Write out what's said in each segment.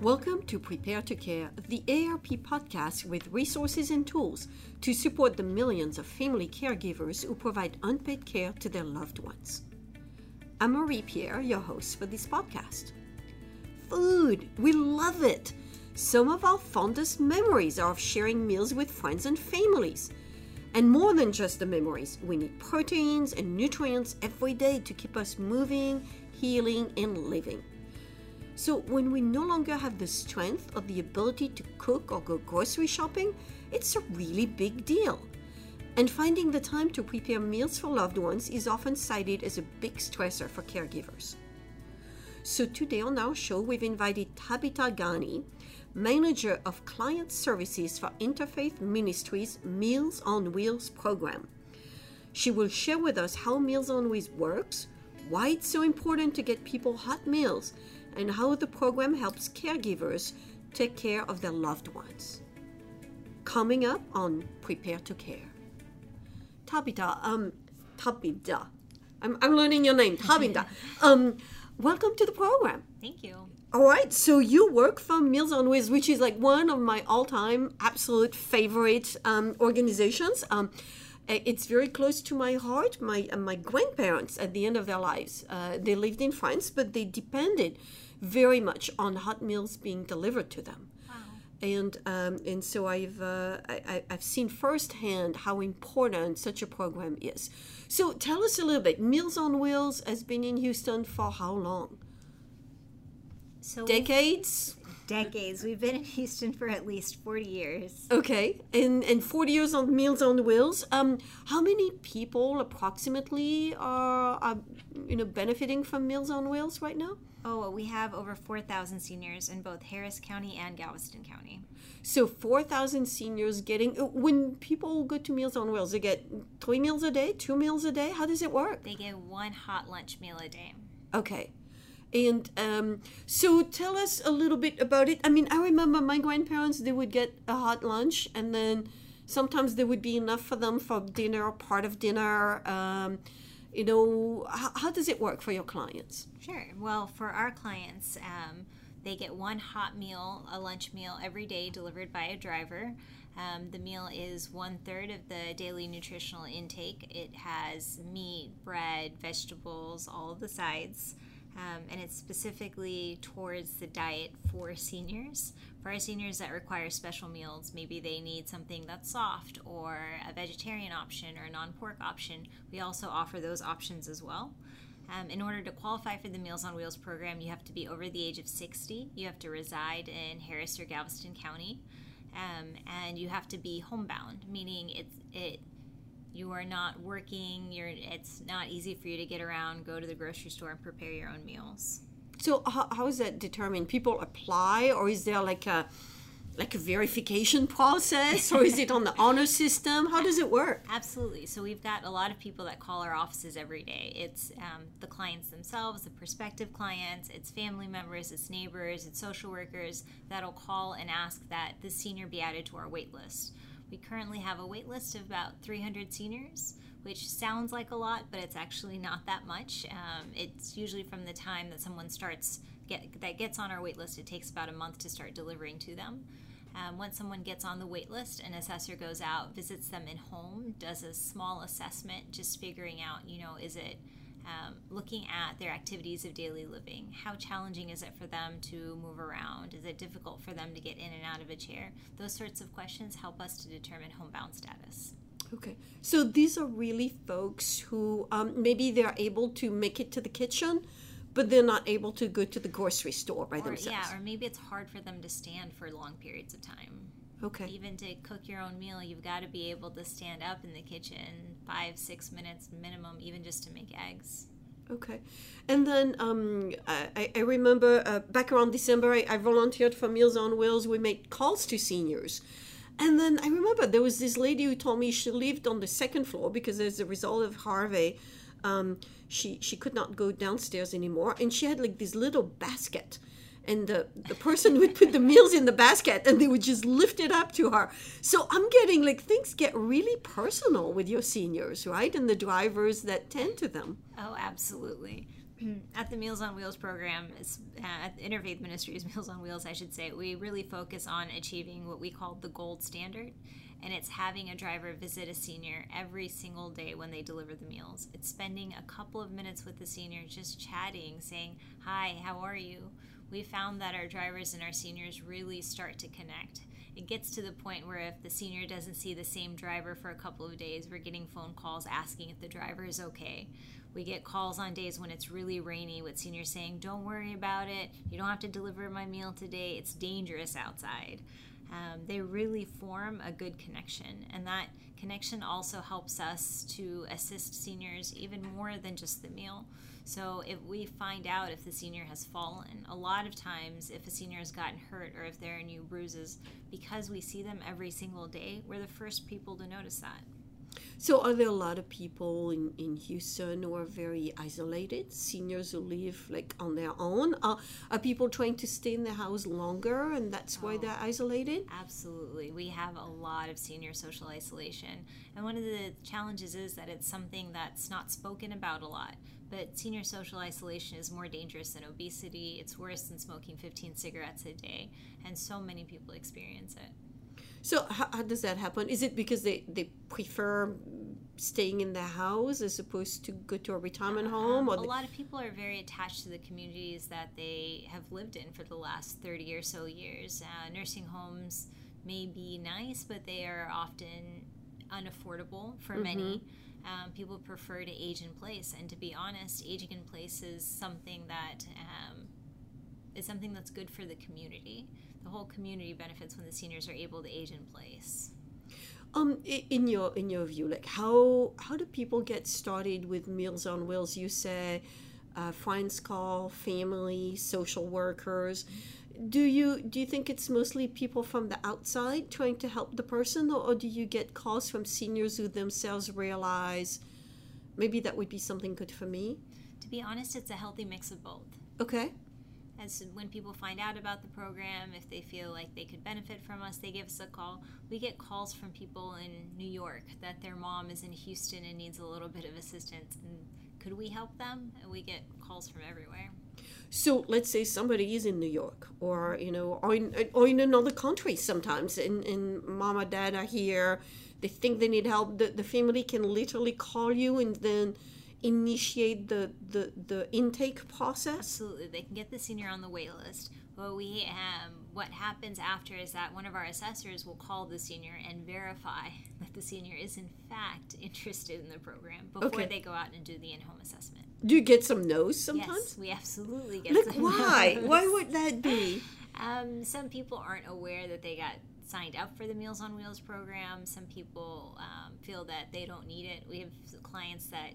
Welcome to Prepare to Care, the AARP podcast with resources and tools to support the millions of family caregivers who provide unpaid care to their loved ones. I'm Marie Pierre, your host for this podcast. Food, we love it. Some of our fondest memories are of sharing meals with friends and families. And more than just the memories, we need proteins and nutrients every day to keep us moving, healing, and living. So, when we no longer have the strength or the ability to cook or go grocery shopping, it's a really big deal. And finding the time to prepare meals for loved ones is often cited as a big stressor for caregivers. So, today on our show, we've invited Tabinda Ghani, manager of client services for Interfaith Ministries Meals on Wheels program. She will share with us how Meals on Wheels works, why it's so important to get people hot meals, and how the program helps caregivers take care of their loved ones. Coming up on Prepare to Care. Tabitha, um, Tabitha, I'm, I'm learning your name, Tabitha. um, welcome to the program. Thank you. All right, so you work for Meals on Wheels, which is like one of my all-time absolute favorite um, organizations. Um, it's very close to my heart. My uh, my grandparents, at the end of their lives, uh, they lived in France, but they depended very much on hot meals being delivered to them. Wow. And um, and so I've uh, I, I've seen firsthand how important such a program is. So tell us a little bit. Meals on Wheels has been in Houston for how long? So Decades. Decades. We've been in Houston for at least 40 years. Okay, and and forty years on Meals on Wheels. Um, how many people approximately are, are you know benefiting from Meals on Wheels right now? Oh, well, we have over 4,000 seniors in both Harris County and Galveston County. So four thousand seniors getting uh, when people go to Meals on Wheels, they get three meals a day, two meals a day. How does it work? They get one hot lunch meal a day. Okay. And um, so tell us a little bit about it. I mean, I remember my grandparents, they would get a hot lunch and then sometimes there would be enough for them for dinner, part of dinner. Um, you know, how, how does it work for your clients? Sure. Well, for our clients, um, they get one hot meal, a lunch meal every day delivered by a driver. Um, the meal is one third of the daily nutritional intake. It has meat, bread, vegetables, all the sides. Um, and it's specifically towards the diet for seniors. For our seniors that require special meals, maybe they need something that's soft or a vegetarian option or a non pork option, we also offer those options as well. Um, in order to qualify for the Meals on Wheels program, you have to be over the age of 60. You have to reside in Harris or Galveston County. Um, and you have to be homebound, meaning it's, it you are not working you're it's not easy for you to get around go to the grocery store and prepare your own meals So how, how is that determined? People apply or is there like a like a verification process or is it on the honor system? How does it work? absolutely so we've got a lot of people that call our offices every day it's um, the clients themselves the prospective clients it's family members it's neighbors it's social workers that'll call and ask that the senior be added to our wait list we currently have a wait list of about 300 seniors which sounds like a lot but it's actually not that much. Um, it's usually from the time that someone starts get that gets on our wait list it takes about a month to start delivering to them. Um, once someone gets on the wait list, an assessor goes out, visits them in home, does a small assessment, just figuring out, you know, is it um, looking at their activities of daily living? How challenging is it for them to move around? Is it difficult for them to get in and out of a chair? Those sorts of questions help us to determine homebound status. Okay. So these are really folks who um, maybe they're able to make it to the kitchen, but they're not able to go to the grocery store by Or, themselves. yeah, or maybe it's hard for them to stand for long periods of time. Okay. Even to cook your own meal, you've got to be able to stand up in the kitchen five, six minutes minimum, even just to make eggs. Okay. And then um, I, I remember uh, back around December, I, I volunteered for Meals on Wheels. We made calls to seniors. And then I remember there was this lady who told me she lived on the second floor because as a result of Harvey, um, she, she could not go downstairs anymore. And she had like this little basket. And the, the person would put the meals in the basket and they would just lift it up to her. So I'm getting like things get really personal with your seniors, right? And the drivers that tend to them. Oh, absolutely. at the Meals on Wheels program, uh, at Interfaith Ministries Meals on Wheels, I should say, we really focus on achieving what we call the gold standard. And it's having a driver visit a senior every single day when they deliver the meals. It's spending a couple of minutes with the senior, just chatting, saying, Hi, how are you? We found that our drivers and our seniors really start to connect. It gets to the point where if the senior doesn't see the same driver for a couple of days, we're getting phone calls asking if the driver is okay we get calls on days when it's really rainy with seniors saying, Don't worry about it. You don't have to deliver my meal today. It's dangerous outside. Um, they really form a good connection. And that connection also helps us to assist seniors even more than just the meal. So if we find out if the senior has fallen, a lot of times if a senior has gotten hurt or if there are new bruises, because we see them every single day, we're the first people to notice that. So, are there a lot of people in, in Houston who are very isolated, seniors who live like on their own? Are, are people trying to stay in the house longer and that's oh, why they're isolated? Absolutely. We have a lot of senior social isolation. And one of the challenges is that it's something that's not spoken about a lot. But senior social isolation is more dangerous than obesity, it's worse than smoking 15 cigarettes a day. And so many people experience it. So how, how, does that happen? Is it because they, they prefer staying in the house as opposed to go to a retirement uh, home? Or a lot of people are very attached to the communities that they have lived in for the last 30 or so years. Uh, nursing homes may be nice, but they are often unaffordable for mm-hmm. many. Um, people prefer to age in place, and to be honest, aging in place is something that um, is something that's good for the community the whole community benefits when the seniors are able to age in place. Um, in your in your view, like how how do people get started with Meals on Wheels? You say uh, friends call, family, social workers. Do you do you think it's mostly people from the outside trying to help the person, or, or do you get calls from seniors who themselves realize maybe that would be something good for me? To be honest, it's a healthy mix of both. Okay as when people find out about the program, if they feel like they could benefit from us, they give us a call. We get calls from people in New York that their mom is in Houston and needs a little bit of assistance, and could we help them? And we get calls from everywhere. So let's say somebody is in New York, or you know, or in, or in another country. Sometimes, and, and mom or dad are here. They think they need help. The, the family can literally call you, and then initiate the, the, the intake process? Absolutely. They can get the senior on the wait list. What we um, what happens after is that one of our assessors will call the senior and verify that the senior is in fact interested in the program before okay. they go out and do the in-home assessment. Do you get some no's sometimes? Yes, we absolutely get like some why? No's. Why would that be? Um, some people aren't aware that they got signed up for the Meals on Wheels program. Some people um, feel that they don't need it. We have clients that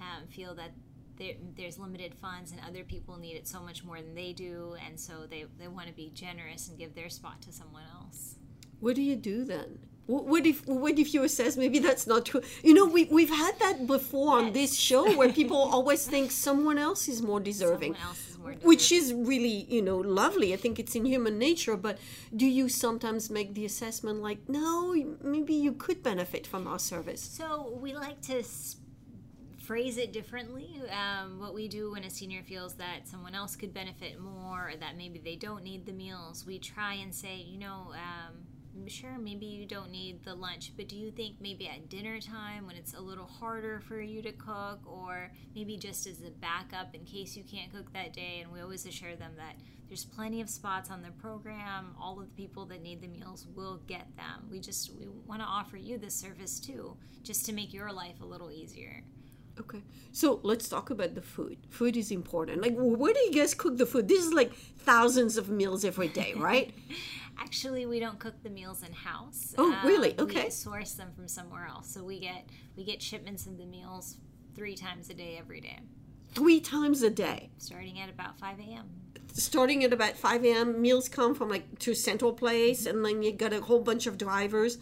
um, feel that there, there's limited funds and other people need it so much more than they do, and so they, they want to be generous and give their spot to someone else. What do you do then? What if what if you assess maybe that's not true? You know, we we've had that before yes. on this show where people always think someone else is more deserving. Is more which is really, you know, lovely. I think it's in human nature, but do you sometimes make the assessment like, no, maybe you could benefit from our service? So we like to phrase it differently. Um, what we do when a senior feels that someone else could benefit more, or that maybe they don't need the meals, we try and say, you know, um, sure, maybe you don't need the lunch, but do you think maybe at dinner time when it's a little harder for you to cook, or maybe just as a backup in case you can't cook that day? And we always assure them that there's plenty of spots on the program. All of the people that need the meals will get them. We just we want to offer you this service too, just to make your life a little easier. Okay. So let's talk about the food. Food is important. Like, where do you guys cook the food? This is like thousands of meals every day, right? Actually, we don't cook the meals in house. Oh, um, really? Okay. We source them from somewhere else. So we get we get shipments of the meals three times a day every day. Three times a day. Starting at about five a.m. Starting at about five a.m. Meals come from like to Central Place, and then you got a whole bunch of drivers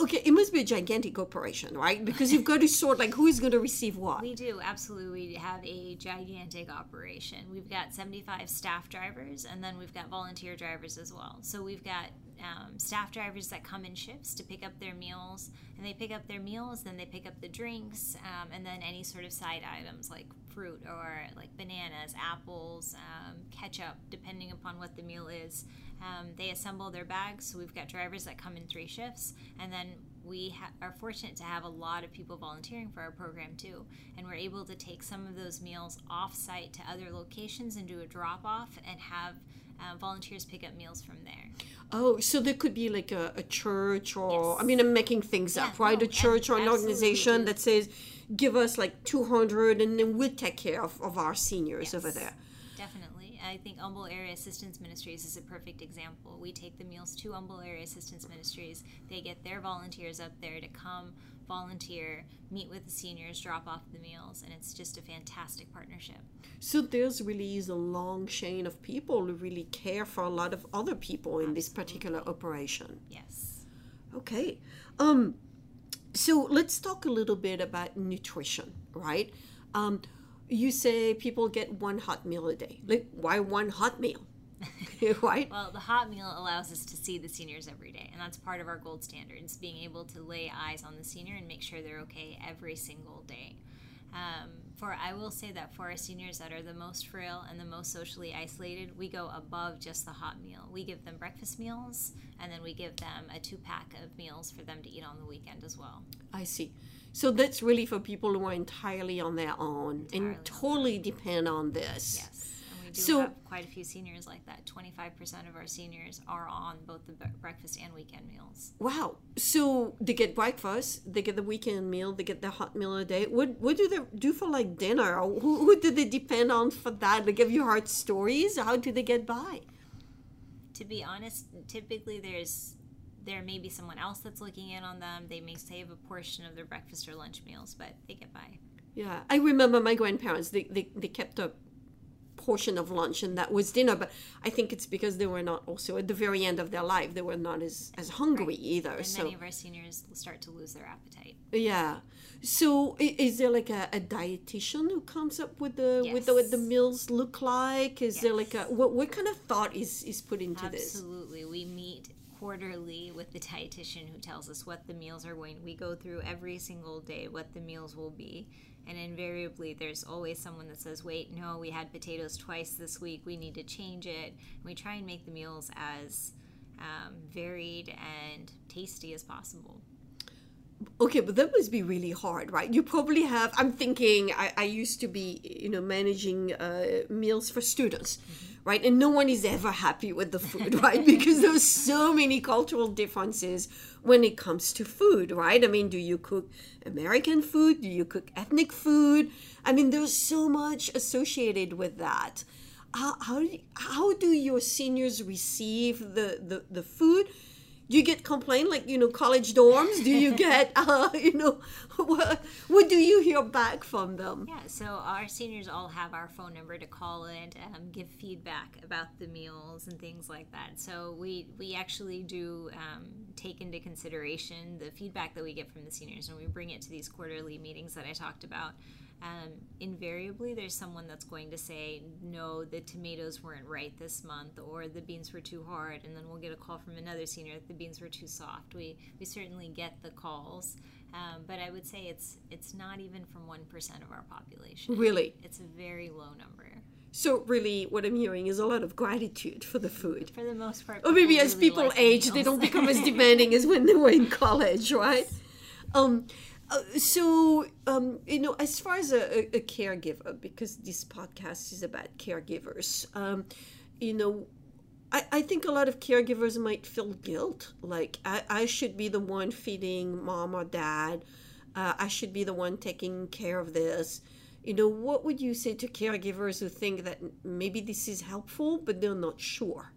okay, it must be a gigantic operation, right? Because you've got to sort like who is going to receive what. We do absolutely we have a gigantic operation. We've got 75 staff drivers, and then we've got volunteer drivers as well. So we've got um, staff drivers that come in shifts to pick up their meals, and they pick up their meals, then they pick up the drinks, um, and then any sort of side items like fruit or like bananas, apples, um, ketchup, depending upon what the meal is. Um, they assemble their bags. So we've got drivers that come in three shifts, and then we ha- are fortunate to have a lot of people volunteering for our program too. And we're able to take some of those meals off site to other locations and do a drop off and have uh, volunteers pick up meals from there. Oh, so there could be like a, a church or, Yes. I mean, I'm making things Yeah, up, right? no, a church or an organization do. that says, give us like 200 and then we'll take care of, of our seniors over there. Definitely. I think Humble Area Assistance Ministries is a perfect example. We take the meals to Humble Area Assistance Ministries. They get their volunteers up there to come volunteer, meet with the seniors, drop off the meals, and it's just a fantastic partnership. So there's really is a long chain of people who really care for a lot of other people in this particular operation. Yes. Okay. Um, so let's talk a little bit about nutrition, right? Um, you say people get one hot meal a day. Like, why one hot meal? right? Well, the hot meal allows us to see the seniors every day, and that's part of our gold standards being able to lay eyes on the senior and make sure they're okay every single day. Um, for I will say that for our seniors that are the most frail and the most socially isolated, we go above just the hot meal. We give them breakfast meals, and then we give them a two pack of meals for them to eat on the weekend as well. I see. So that's really for people who are entirely on their own Entirely and totally depend on this. Yes, and we do So- have quite a few seniors like that. Twenty five percent of our seniors are on both the breakfast and weekend meals. Wow. So they get breakfast, they get the weekend meal, they get the hot meal a day. What what do they do for like dinner? Or who, who do they depend on for that? Like, have you heard stories? How do they get by? to be honest, typically there's there may be someone else that's looking in on them. They may save a portion of their breakfast or lunch meals, but they get by. Yeah, I remember my grandparents. They, they, they kept a portion of lunch, and that was dinner. But I think it's because they were not also at the very end of their life. They were not as as hungry either. And so many of our seniors start to lose their appetite. yeah. So is there like a, a dietitian who comes up with the with the, what the meals look like? Is there like a what what kind of thought is is put into this? Absolutely. We meet quarterly with the dietitian who tells us what the meals are going. We go through every single day what the meals will be. And invariably, there's always someone that says, Wait, no, we had potatoes twice this week. We need to change it. And we try and make the meals as um, varied and tasty as possible. Okay, but that must be really hard, right? You probably have. I'm thinking. I, I used to be, you know, managing uh, meals for students, right? And no one is ever happy with the food, right? because there's so many cultural differences when it comes to food, right? I mean, do you cook American food? Do you cook ethnic food? I mean, there's so much associated with that. How how do, how do your seniors receive the the, the food? Do you get complaint like you know college dorms do you get uh, you know what, what do you hear back from them Yeah, so our seniors all have our phone number to call and um, give feedback about the meals and things like that. So we we actually do um, take into consideration the feedback that we get from the seniors, and we bring it to these quarterly meetings that I talked about. Um, invariably, there's someone that's going to say, "No, the tomatoes weren't right this month," or "The beans were too hard," and then we'll get a call from another senior that the beans were too soft. We we certainly get the calls. Um, but I would say it's it's not even from one percent of our population. really It's a very low number. so really what i'm hearing is a lot of gratitude for the food For the most part. or maybe as really people like age they don't become as demanding as when they were in college right um uh, so um, you know as far as a, a, caregiver because this podcast is about caregivers um, you know I, I think a lot of caregivers might feel guilt like i, I should be the one feeding mom or dad uh, i should be the one taking care of this you know what would you say to caregivers who think that maybe this is helpful but they're not sure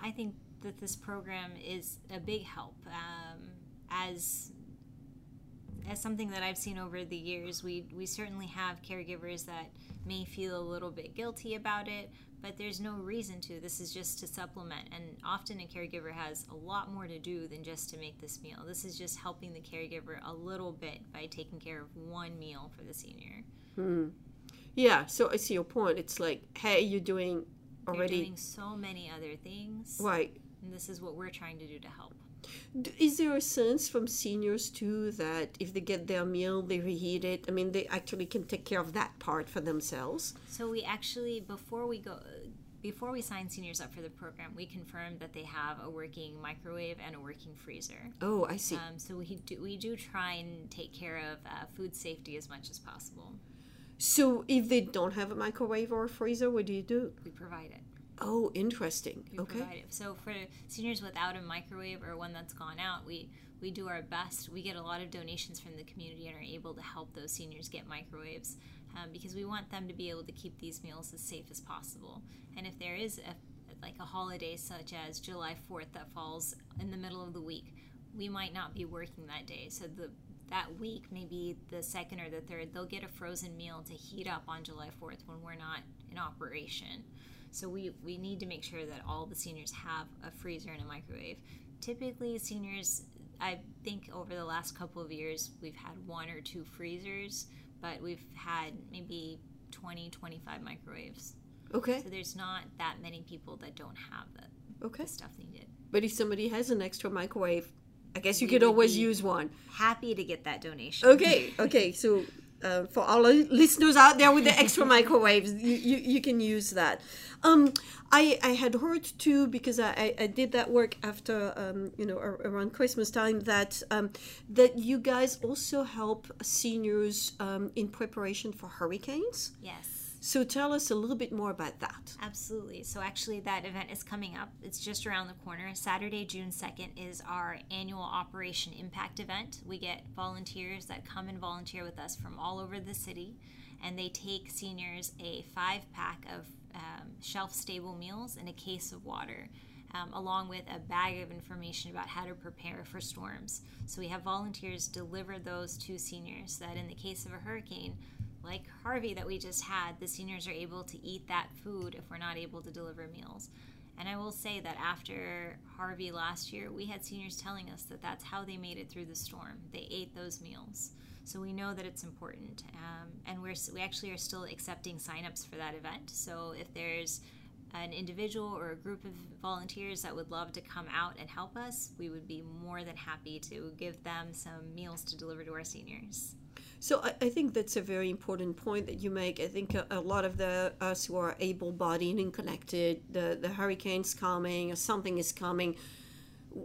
I think that this program is a big help. Um, as as something that I've seen over the years, we we certainly have caregivers that may feel a little bit guilty about it, but there's no reason to. This is just to supplement, and often a caregiver has a lot more to do than just to make this meal. This is just helping the caregiver a little bit by taking care of one meal for the senior. Hmm. Yeah, so I see your point. It's like, hey, you're doing already doing so many other things. right. And this is what we're trying to do to help. Is there a sense from seniors too that if they get their meal, they reheat it? I mean, they actually can take care of that part for themselves. So we actually, before we go, before we sign seniors up for the program, we confirm that they have a working microwave and a working freezer. Oh, I see. Um, so we do we do try and take care of uh, food safety as much as possible. So if they don't have a microwave or a freezer, what do you do? We provide it. Oh, interesting. We Okay. provide it. So for seniors without a microwave or one that's gone out, we we do our best. We get a lot of donations from the community and are able to help those seniors get microwaves um, because we want them to be able to keep these meals as safe as possible. And if there is a like a holiday such as July 4th that falls in the middle of the week, we might not be working that day. So the that week, maybe the second or the third, they'll get a frozen meal to heat up on July 4th when we're not in operation. So we, we need to make sure that all the seniors have a freezer and a microwave. Typically, seniors, I think over the last couple of years, we've had one or two freezers, but we've had maybe 20, 25 microwaves. Okay. So there's not that many people that don't have the, Okay. the stuff needed. But if somebody has an extra microwave, I guess you could always use one. Happy to get that donation. Okay. Okay. So. Uh, for all our listeners out there with the extra microwaves, you, you, you can use that. Um, I, I had heard too because I, I, I did that work after um, you know around Christmas time that um, that you guys also help seniors um, in preparation for hurricanes. Yes. So tell us a little bit more about that. Absolutely. So actually, that event is coming up. It's just around the corner. Saturday, June 2nd, is our annual Operation Impact event. We get volunteers that come and volunteer with us from all over the city, and they take seniors a five pack of um, shelf stable meals and a case of water. Um, along with a bag of information about how to prepare for storms. So, we have volunteers deliver those to seniors that, in the case of a hurricane, like Harvey that we just had, the seniors are able to eat that food if we're not able to deliver meals. And I will say that after Harvey last year, we had seniors telling us that that's how they made it through the storm. They ate those meals. So we know that it's important. Um, and we're, we actually are still accepting signups for that event. So if there's an individual or a group of volunteers that would love to come out and help us, we would be more than happy to give them some meals to deliver to our seniors. So I, I think that's a very important point that you make. I think a, a lot of the us who are able-bodied and connected, the the hurricane's coming or something is coming.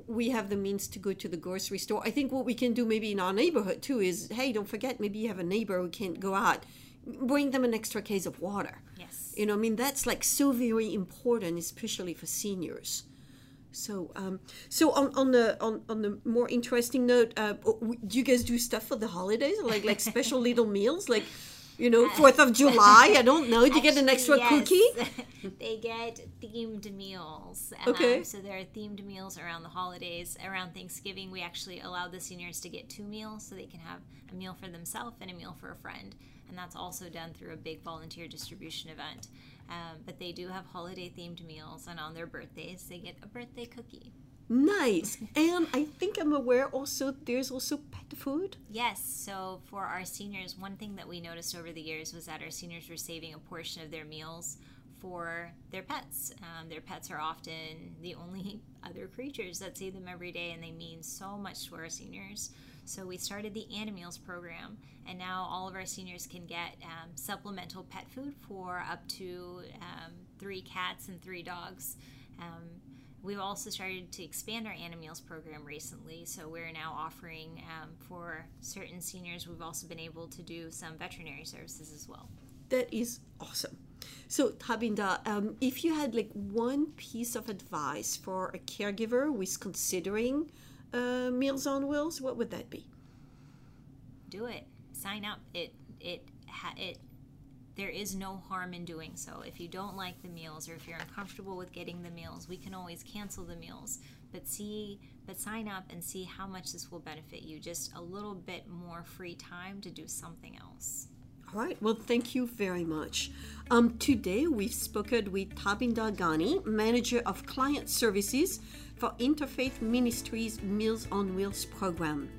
We have the means to go to the grocery store. I think what we can do maybe in our neighborhood too is, hey, don't forget, maybe you have a neighbor who can't go out. Bring them an extra case of water. Yes. You know, I mean that's like so very important, especially for seniors. So, um, so on, on the on, on the more interesting note, uh, do you guys do stuff for the holidays, like like special little meals, like you know Fourth of July? I don't know. Do you get an extra Actually, cookie? they get themed meals. Okay. Um, so there are themed meals around the holidays. Around Thanksgiving, we actually allow the seniors to get two meals so they can have a meal for themselves and a meal for a friend. And that's also done through a big volunteer distribution event. Um, but they do have holiday themed meals, and on their birthdays, they get a birthday cookie. Nice. And I think I'm aware also there's also pet food. Yes, so for our seniors, one thing that we noticed over the years was that our seniors were saving a portion of their meals for their pets. Um, their pets are often the only other creatures that see them every day, and they mean so much to our seniors. So we started the Animeals program, and now all of our seniors can get um, supplemental pet food for up to um, three cats and three dogs. Um, We've also started to expand our Animeals program recently, so we're now offering um, for certain seniors. We've also been able to do some veterinary services as well. That is awesome. So, Tabinda, um, if you had like one piece of advice for a caregiver who is considering uh, Meals on Wheels, what would that be? Do it. Sign up. It it it. There is no harm in doing so. If you don't like the meals or if you're uncomfortable with getting the meals, we can always cancel the meals. But see, but sign up and see how much this will benefit you. Just a little bit more free time to do something else. All right. Well, thank you very much. Um, today we've spoken with Tabinda Ghani, Manager of Client Services for Interfaith Ministries Meals on Wheels program.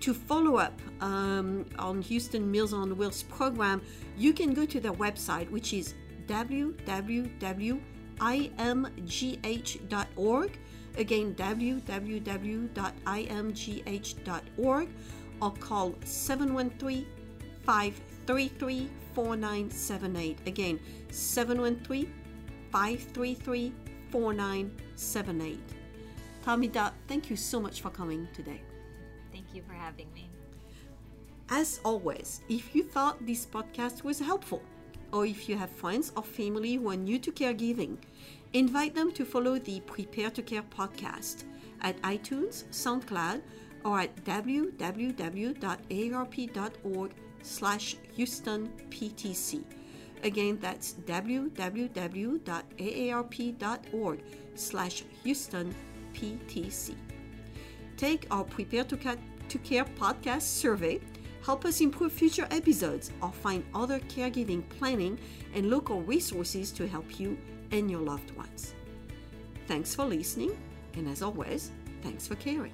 To follow up um, on Houston Meals on Wheels program, you can go to their website, which is www.imgh.org. Again, www.imgh.org or call 713 533 4978. Again, 713 533 4978. Tamida, thank you so much for coming today. Thank you for having me. As always, if you thought this podcast was helpful, or if you have friends or family who are new to caregiving, invite them to follow the Prepare to Care podcast at iTunes, SoundCloud, or at www.aarp.org slash HoustonPTC. Again, that's www.aarp.org slash Houston HoustonPTC. Take our Prepare to Care, to Care podcast survey, help us improve future episodes, or find other caregiving planning and local resources to help you and your loved ones. Thanks for listening, and as always, thanks for caring.